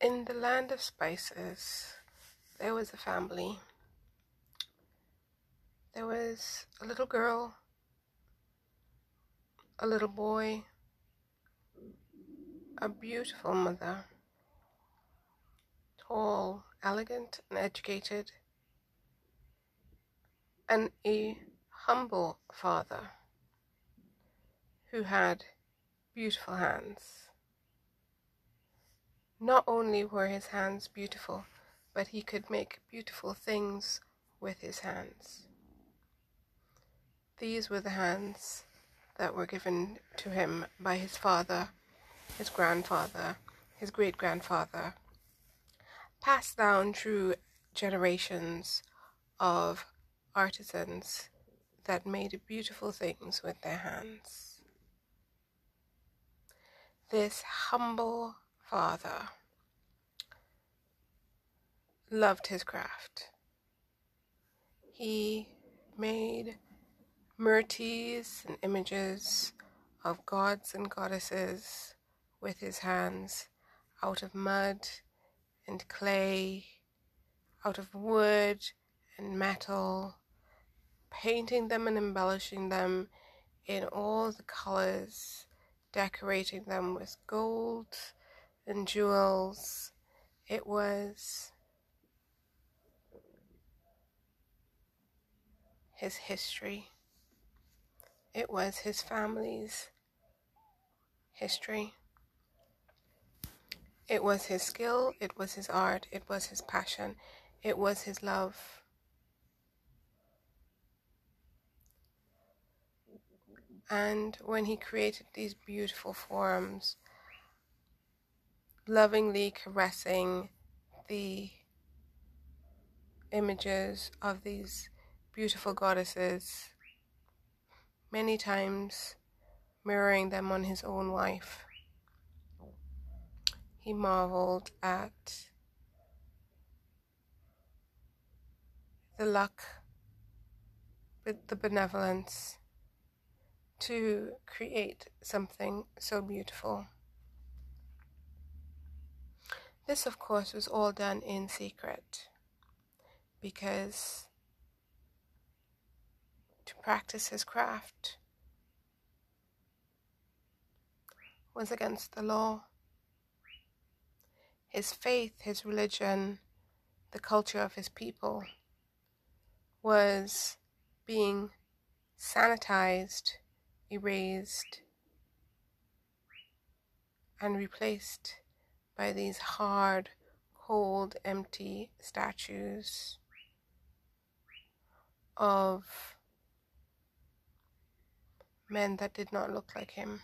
In the land of spices, there was a family. There was a little girl, a little boy, a beautiful mother, tall, elegant, and educated, and a humble father who had beautiful hands. Not only were his hands beautiful, but he could make beautiful things with his hands. These were the hands that were given to him by his father, his grandfather, his great grandfather, passed down through generations of artisans that made beautiful things with their hands. This humble father loved his craft. He made murtis and images of gods and goddesses with his hands out of mud and clay, out of wood and metal, painting them and embellishing them in all the colors, decorating them with gold and jewels. It was his history. It was his family's history. It was his skill, it was his art, it was his passion, it was his love. And when he created these beautiful forms, lovingly caressing the images of these beautiful goddesses, many times mirroring them on his own wife. He marveled at the luck, the benevolence to create something so beautiful. This, of course, was all done in secret because to practice his craft was against the law. His faith, his religion, the culture of his people was being sanitized, erased, and replaced by these hard, cold, empty statues of men that did not look like him.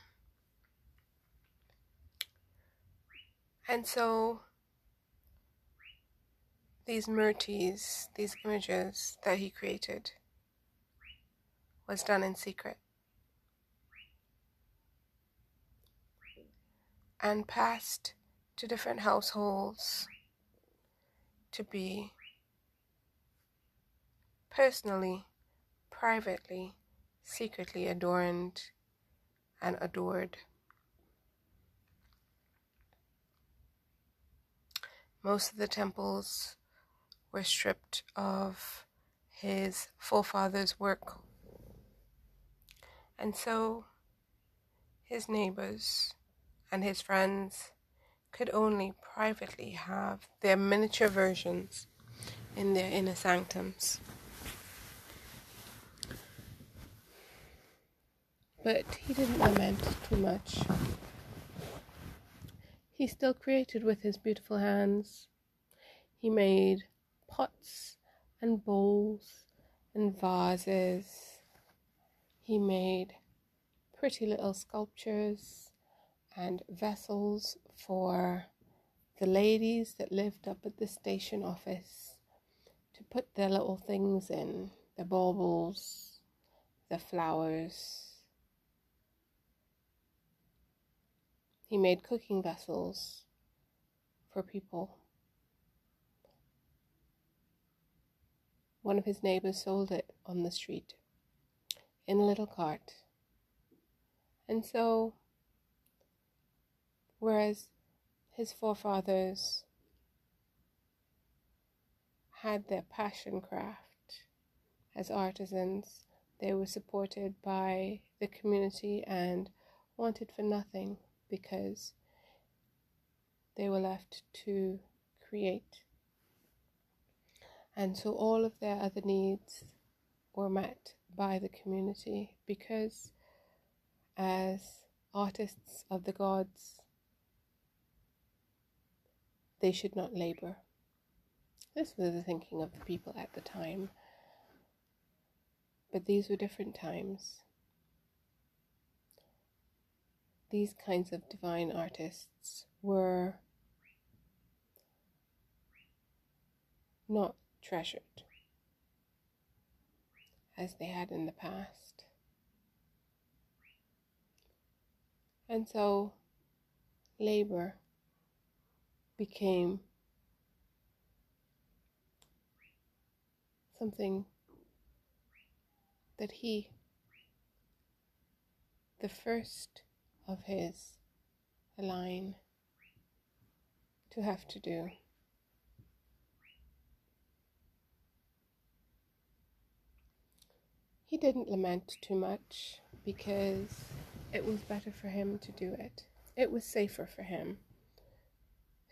And so these murtis, these images that he created, was done in secret. And passed to different households to be personally, privately, secretly adorned and adored. Most of the temples were stripped of his forefathers' work. And so his neighbors and his friends could only privately have their miniature versions in their inner sanctums. But he didn't lament too much. He still created with his beautiful hands. He made pots and bowls and vases. He made pretty little sculptures and vessels for the ladies that lived up at the station office to put their little things in the baubles, the flowers. He made cooking vessels for people. One of his neighbors sold it on the street in a little cart. And so Whereas his forefathers had their passion craft as artisans. They were supported by the community and wanted for nothing because they were left to create. And so all of their other needs were met by the community because, as artists of the gods, they should not labor. This was the thinking of the people at the time. But these were different times. These kinds of divine artists were not treasured as they had in the past. And so labor became something that he, the first of his line, to have to do. He didn't lament too much because it was better for him to do it. It was safer for him.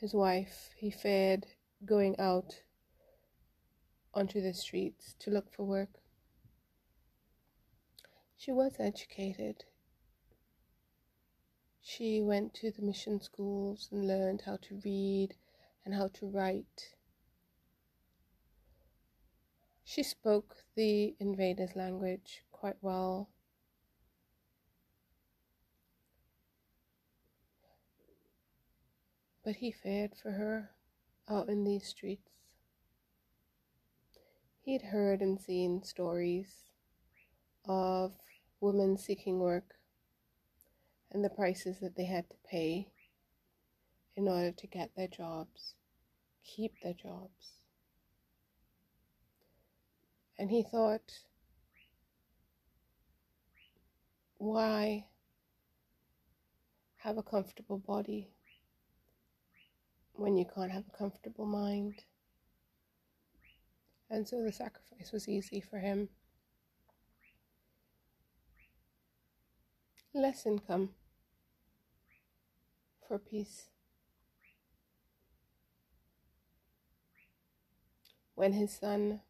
His wife, he feared going out onto the streets to look for work. She was educated. She went to the mission schools and learned how to read and how to write. She spoke the invaders' language quite well. But he feared for her out in these streets. He'd heard and seen stories of women seeking work and the prices that they had to pay in order to get their jobs, keep their jobs. And he thought, why have a comfortable body when you can't have a comfortable mind? And so the sacrifice was easy for him. Less income for peace. When his son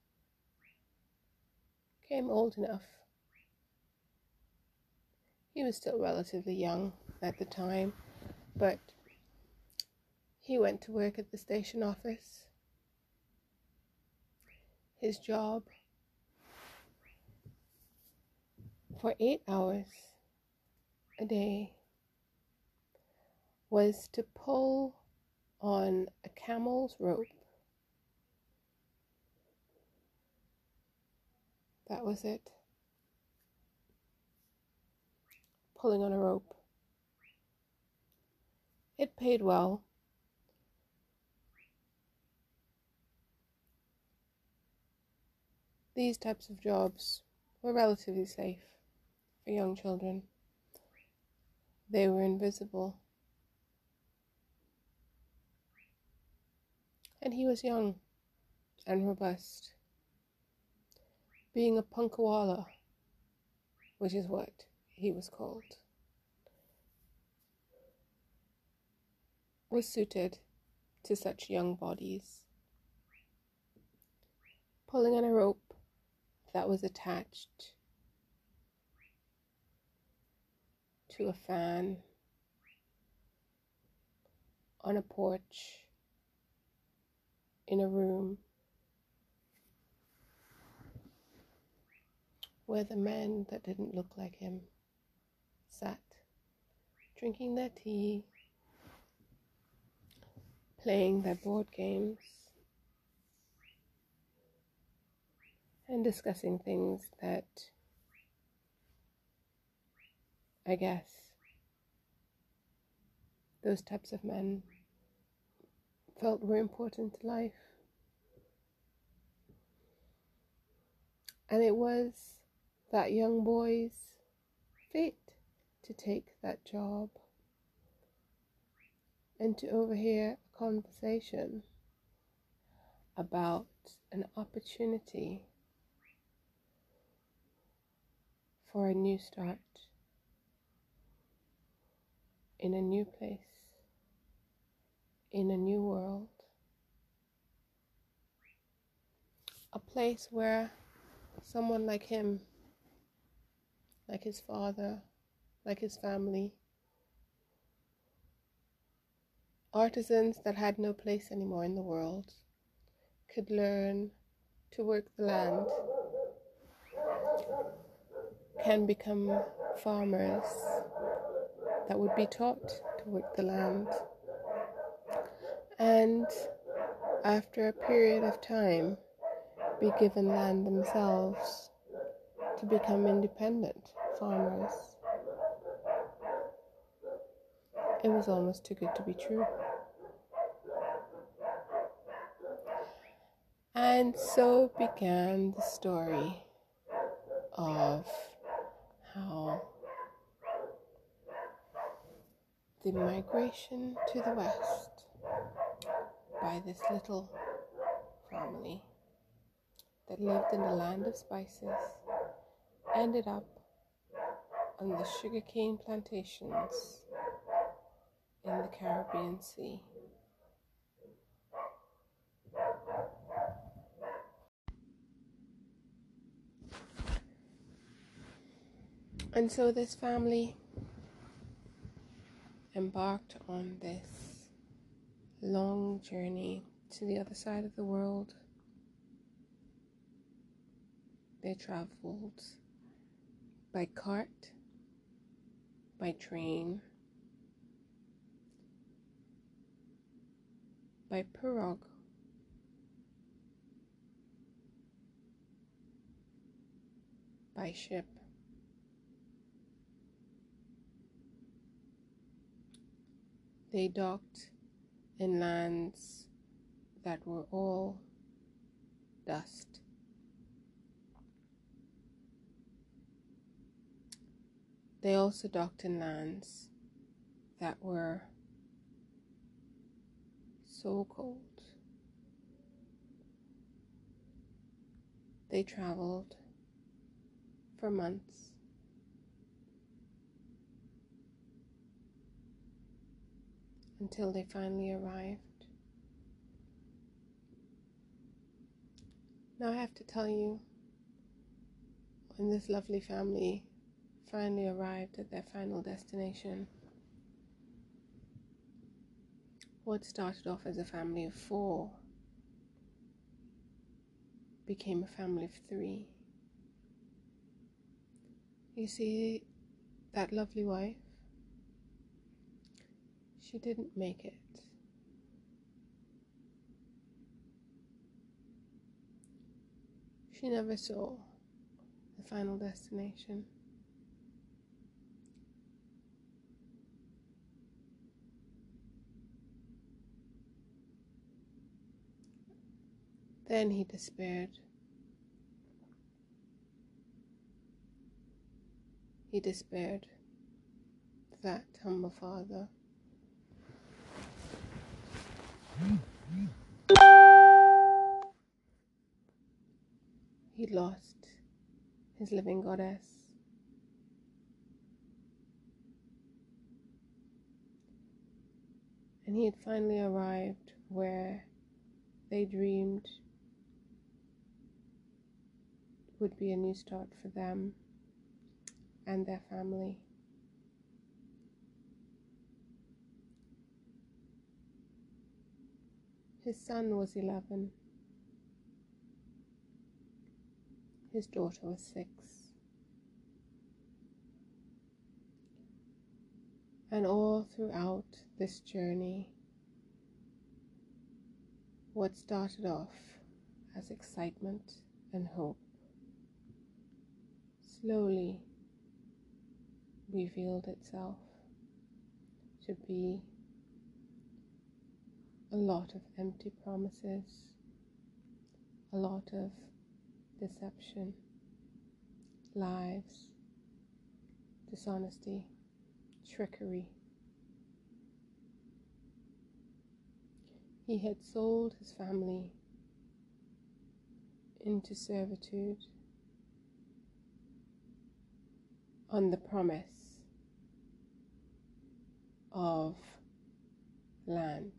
became old enough. He was still relatively young at the time, but he went to work at the station office. His job for eight hours a day was to pull on a camel's rope That was it. Pulling on a rope. It paid well. These types of jobs were relatively safe for young children. They were invisible. And he was young and robust being a punkawala, which is what he was called, was suited to such young bodies. Pulling on a rope that was attached to a fan on a porch in a room where the men that didn't look like him sat, drinking their tea, playing their board games, and discussing things that I guess those types of men felt were important to life. And it was that young boy's fate to take that job. and to overhear a conversation about an opportunity for a new start in a new place, in a new world, a place where someone like him, like his father, like his family, artisans that had no place anymore in the world, could learn to work the land, can become farmers that would be taught to work the land. And after a period of time, be given land themselves to become independent farmers. It was almost too good to be true. And so began the story of how the migration to the west by this little family that lived in the land of spices ended up on the sugarcane plantations in the Caribbean Sea. And so this family embarked on this long journey to the other side of the world. They traveled by cart, by train, by pirogue, by ship. They docked in lands that were all dust. They also docked in lands that were so cold. They traveled for months until they finally arrived. Now I have to tell you, when this lovely family finally arrived at their final destination, what started off as a family of four became a family of three. You see, that lovely wife she didn't make it. She never saw the final destination. Then he despaired. He despaired, that humble father. He lost his living goddess. And he had finally arrived where they dreamed would be a new start for them and their family. His son was 11. His daughter was 6. And all throughout this journey, what started off as excitement and hope slowly revealed itself to be a lot of empty promises, a lot of deception, lies, dishonesty, trickery. He had sold his family into servitude on the promise of land.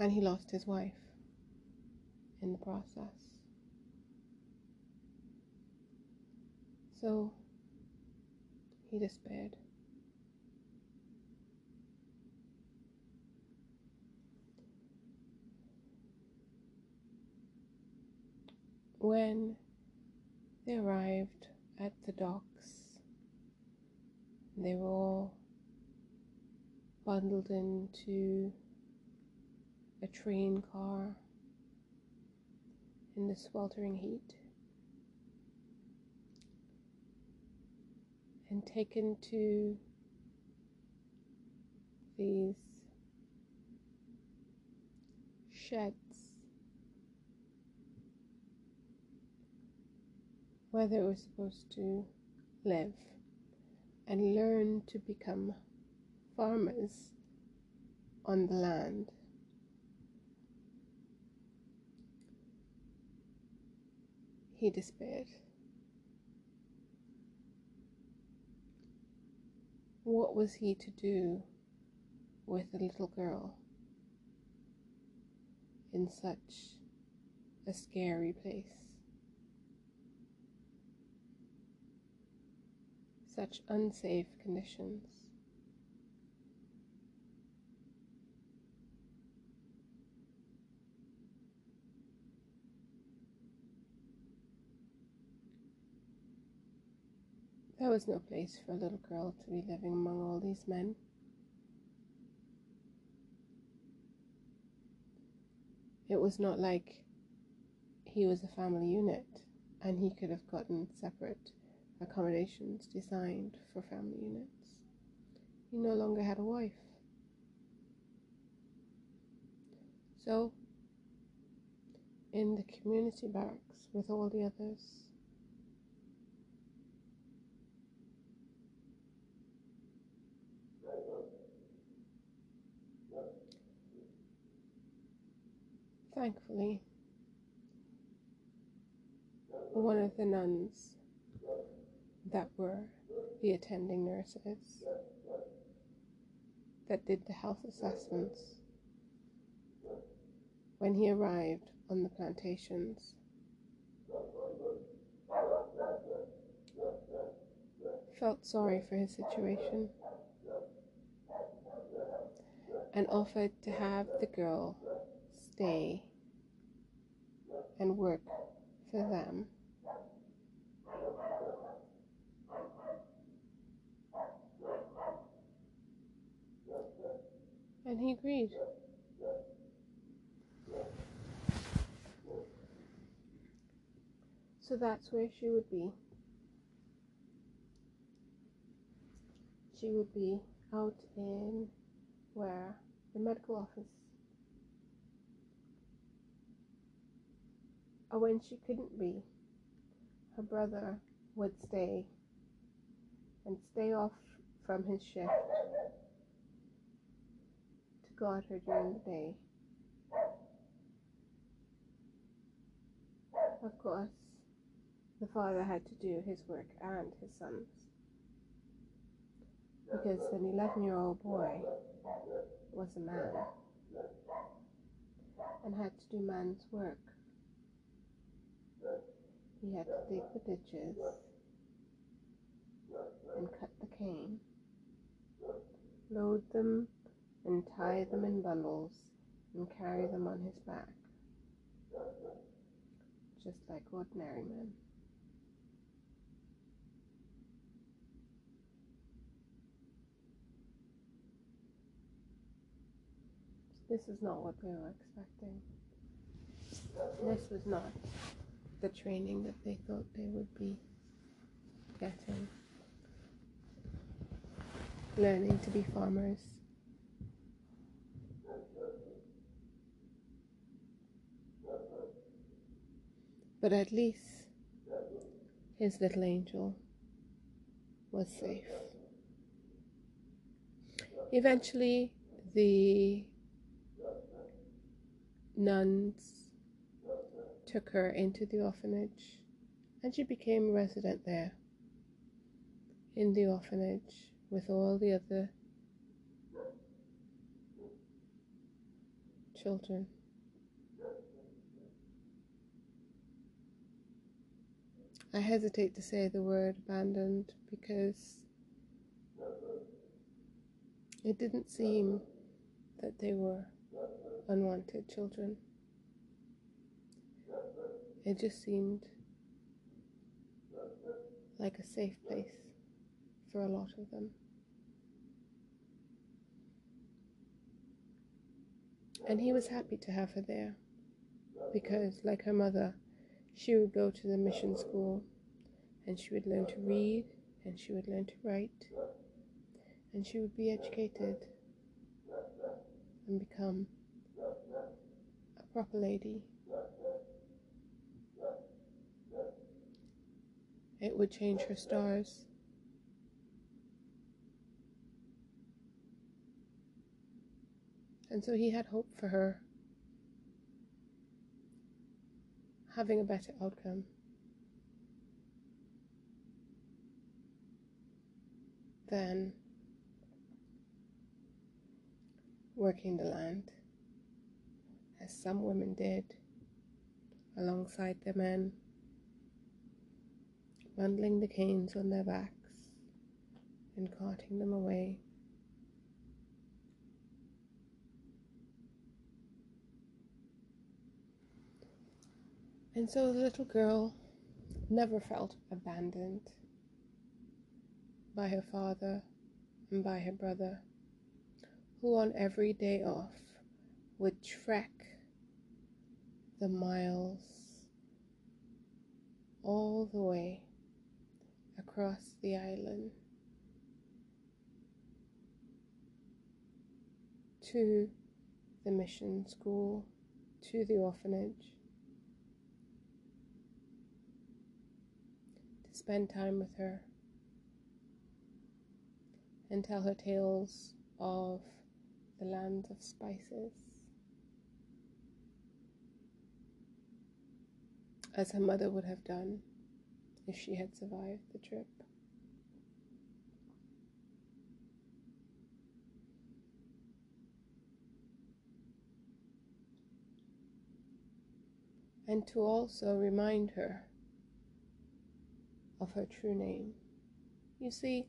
And he lost his wife in the process. So he despaired. When they arrived at the docks, they were all bundled into a train car in the sweltering heat. and taken to these sheds where they were supposed to live and learn to become farmers on the land. He despaired. What was he to do with a little girl in such a scary place? Such unsafe conditions. There was no place for a little girl to be living among all these men. It was not like he was a family unit and he could have gotten separate accommodations designed for family units. He no longer had a wife. So, in the community barracks with all the others, Thankfully, one of the nuns that were the attending nurses that did the health assessments when he arrived on the plantations felt sorry for his situation and offered to have the girl stay and work for them. And he agreed. So that's where she would be. She would be out in where the medical office or when she couldn't be, her brother would stay and stay off from his shift to guard her during the day. Of course, the father had to do his work and his son's because an 11 year old boy was a man and had to do man's work. He had to dig the ditches and cut the cane, load them and tie them in bundles and carry them on his back, just like ordinary men. This is not what we were expecting. This was not the training that they thought they would be getting. Learning to be farmers. But at least his little angel was safe. Eventually, the nuns took her into the orphanage and she became a resident there in the orphanage with all the other children. I hesitate to say the word abandoned because it didn't seem that they were unwanted children. It just seemed like a safe place for a lot of them. And he was happy to have her there because, like her mother, she would go to the mission school and she would learn to read and she would learn to write and she would be educated and become a proper lady. It would change her stars. And so he had hope for her having a better outcome. Than working the land, as some women did, alongside their men, bundling the canes on their backs and carting them away. And so the little girl never felt abandoned by her father and by her brother who on every day off would trek the miles all the way across the island to the mission school, to the orphanage, to spend time with her and tell her tales of the land of spices. As her mother would have done if she had survived the trip. And to also remind her of her true name. You see,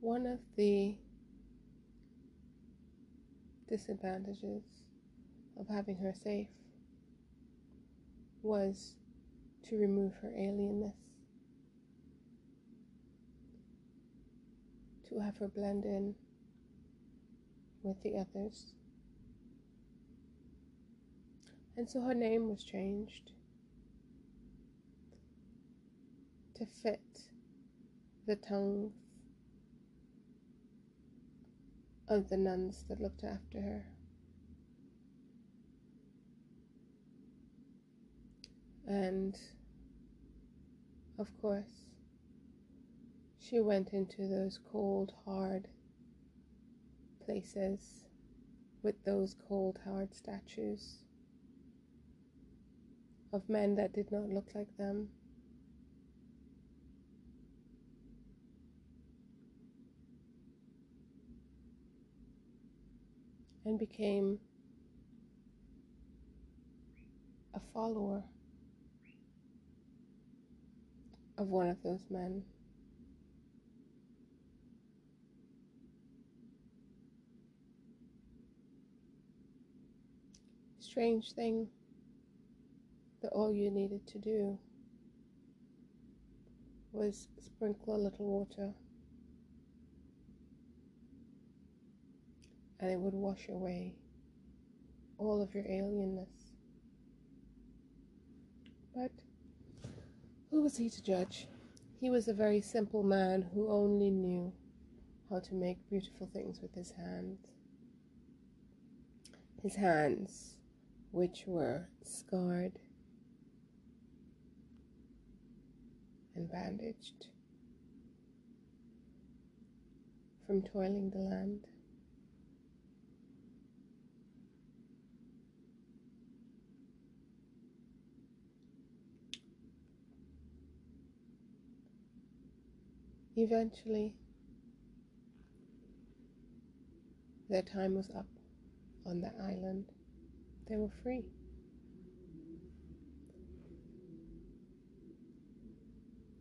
One of the disadvantages of having her safe was to remove her alienness, to have her blend in with the others. And so her name was changed to fit the tongues of the nuns that looked after her. And of course, she went into those cold, hard places with those cold, hard statues of men that did not look like them. and became a follower of one of those men. Strange thing that all you needed to do was sprinkle a little water and it would wash away all of your alienness. But who was he to judge? He was a very simple man who only knew how to make beautiful things with his hands. His hands, which were scarred and bandaged from toiling the land. Eventually, their time was up on the island. They were free.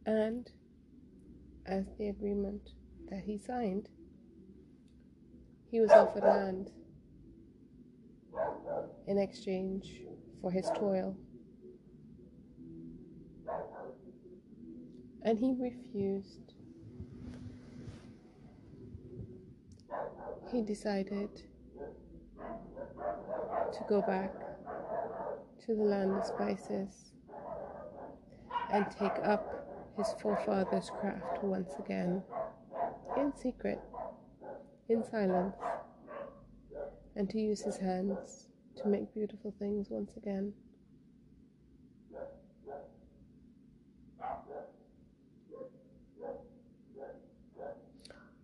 And as the agreement that he signed, he was offered land in exchange for his toil. And he refused. He decided to go back to the land of spices and take up his forefathers' craft once again, in secret, in silence, and to use his hands to make beautiful things once again.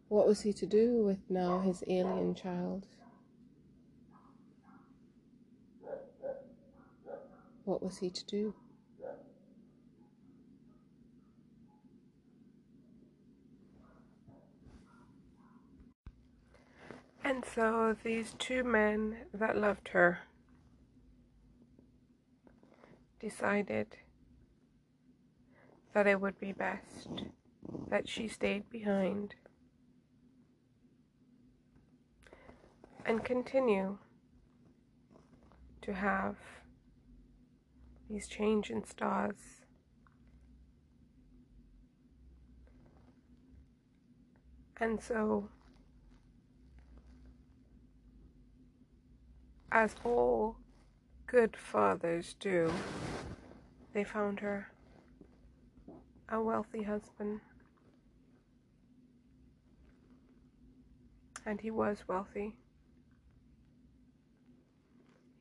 What was he to do with now his alien child? What was he to do? And so these two men that loved her decided that it would be best that she stayed behind and continue to have these change in stars. And so, as all good fathers do, they found her a wealthy husband. And he was wealthy.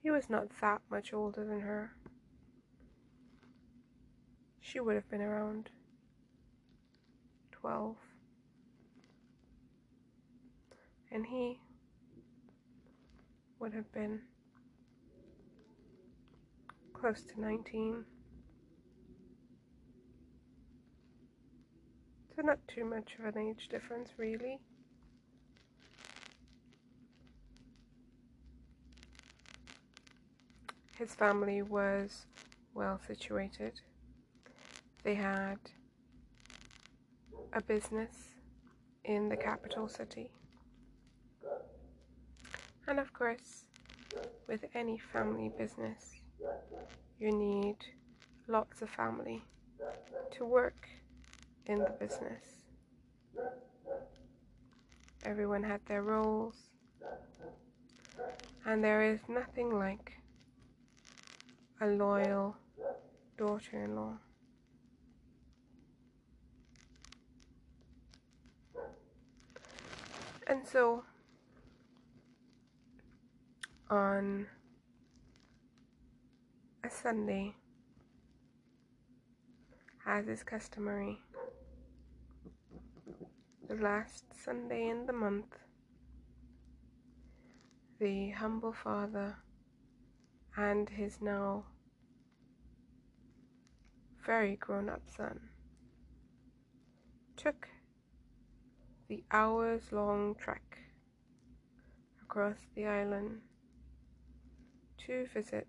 He was not that much older than her. She would have been around 12. And he would have been close to 19. So, not too much of an age difference, really. His family was well situated. They had a business in the capital city. And of course, with any family business, you need lots of family to work in the business. Everyone had their roles, and there is nothing like a loyal daughter in law. And so on a Sunday, as is customary, the last Sunday in the month, the humble father and his now very grown up son took the hours long trek across the island to visit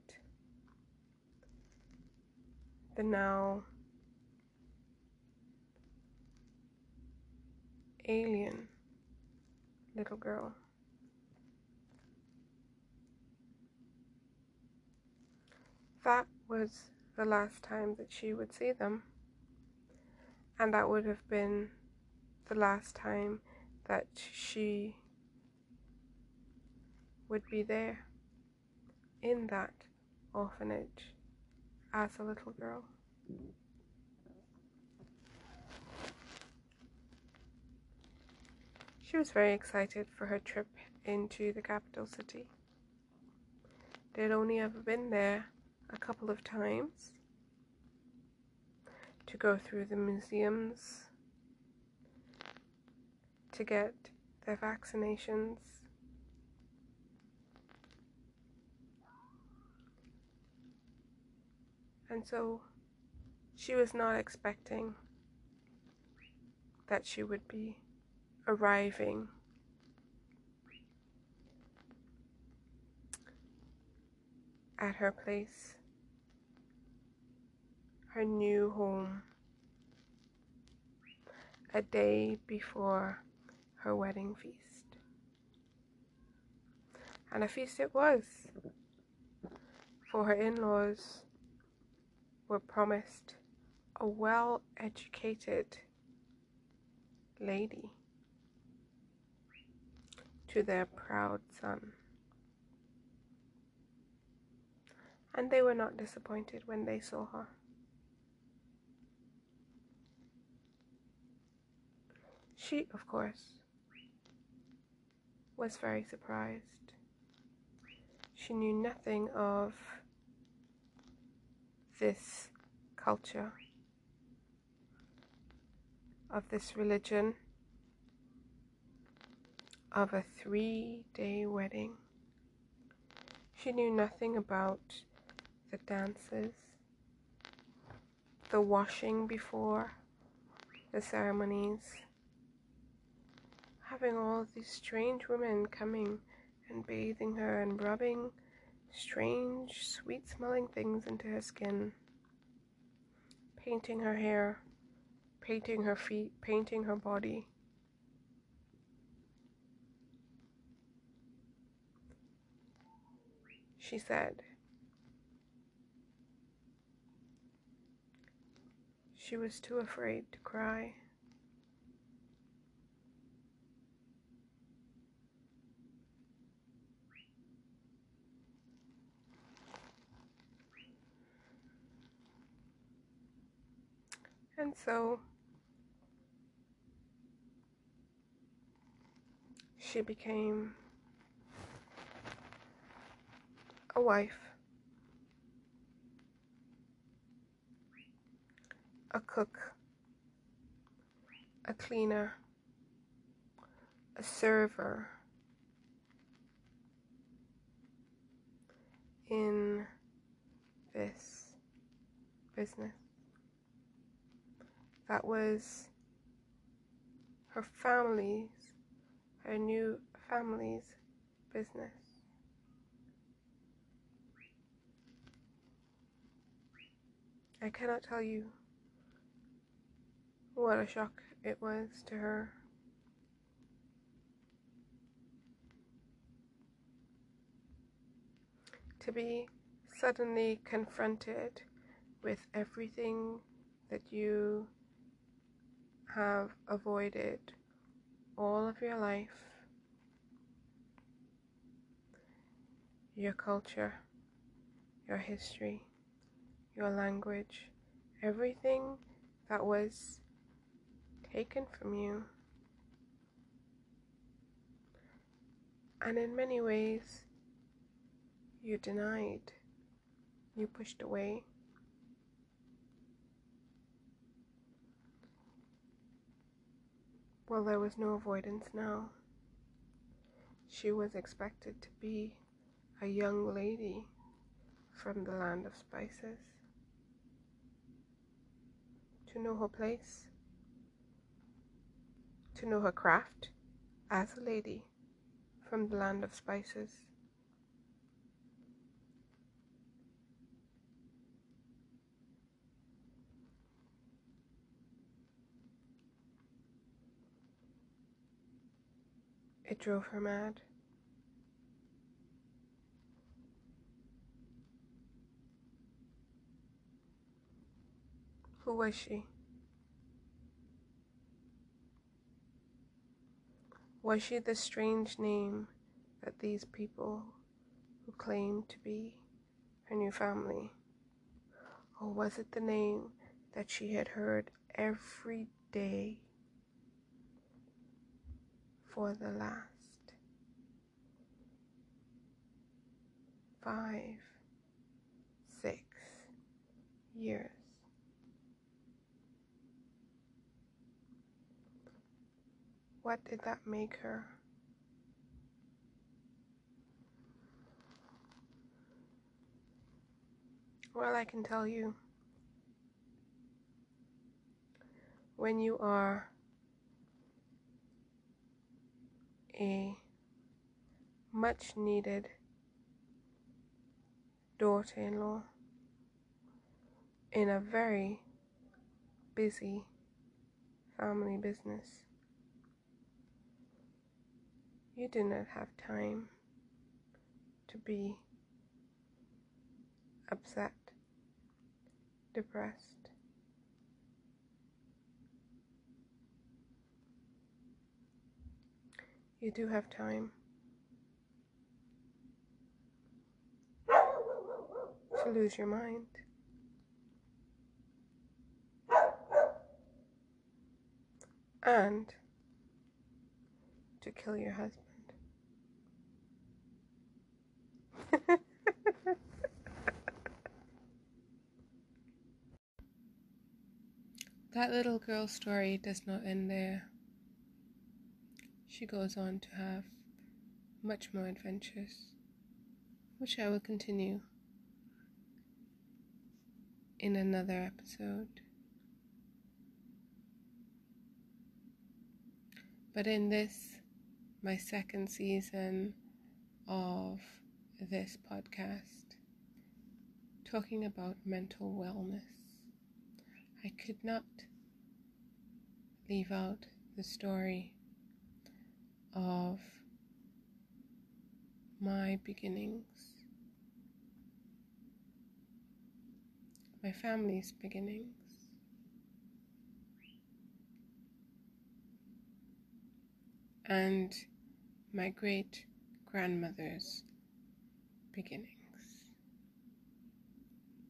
the now alien little girl. That was the last time that she would see them, and that would have been the last time that she would be there in that orphanage as a little girl. She was very excited for her trip into the capital city. They'd only ever been there a couple of times. to go through the museums, to get their vaccinations. And so she was not expecting that she would be arriving at her place, her new home, a day before her wedding feast. And a feast it was, for her in laws were promised a well educated lady to their proud son. And they were not disappointed when they saw her. She, of course, was very surprised. She knew nothing of this culture, of this religion, of a three day wedding. She knew nothing about the dances, the washing before the ceremonies, having all these strange women coming and bathing her and rubbing strange, sweet smelling things into her skin, painting her hair, painting her feet, painting her body. She said, she was too afraid to cry. And so she became a wife, a cook, a cleaner, a server in this business that was her family's, her new family's business. I cannot tell you what a shock it was to her. To be suddenly confronted with everything that you have avoided all of your life, your culture, your history, your language, everything that was taken from you. And in many ways, you denied, you pushed away. Well, there was no avoidance now. She was expected to be a young lady from the land of spices, to know her place, to know her craft as a lady from the land of spices. It drove her mad. Who was she? Was she the strange name that these people who claimed to be her new family? Or was it the name that she had heard every day for the last five, six years. What did that make her? Well, I can tell you. When you are a much needed daughter in law in a very busy family business. You do not have time to be upset, depressed. You do have time to lose your mind. And to kill your husband. That little girl's story does not end there. She goes on to have much more adventures, which I will continue in another episode. But in this, my second season of this podcast, talking about mental wellness, I could not leave out the story of my beginnings, my family's beginnings. and my great grandmother's beginnings.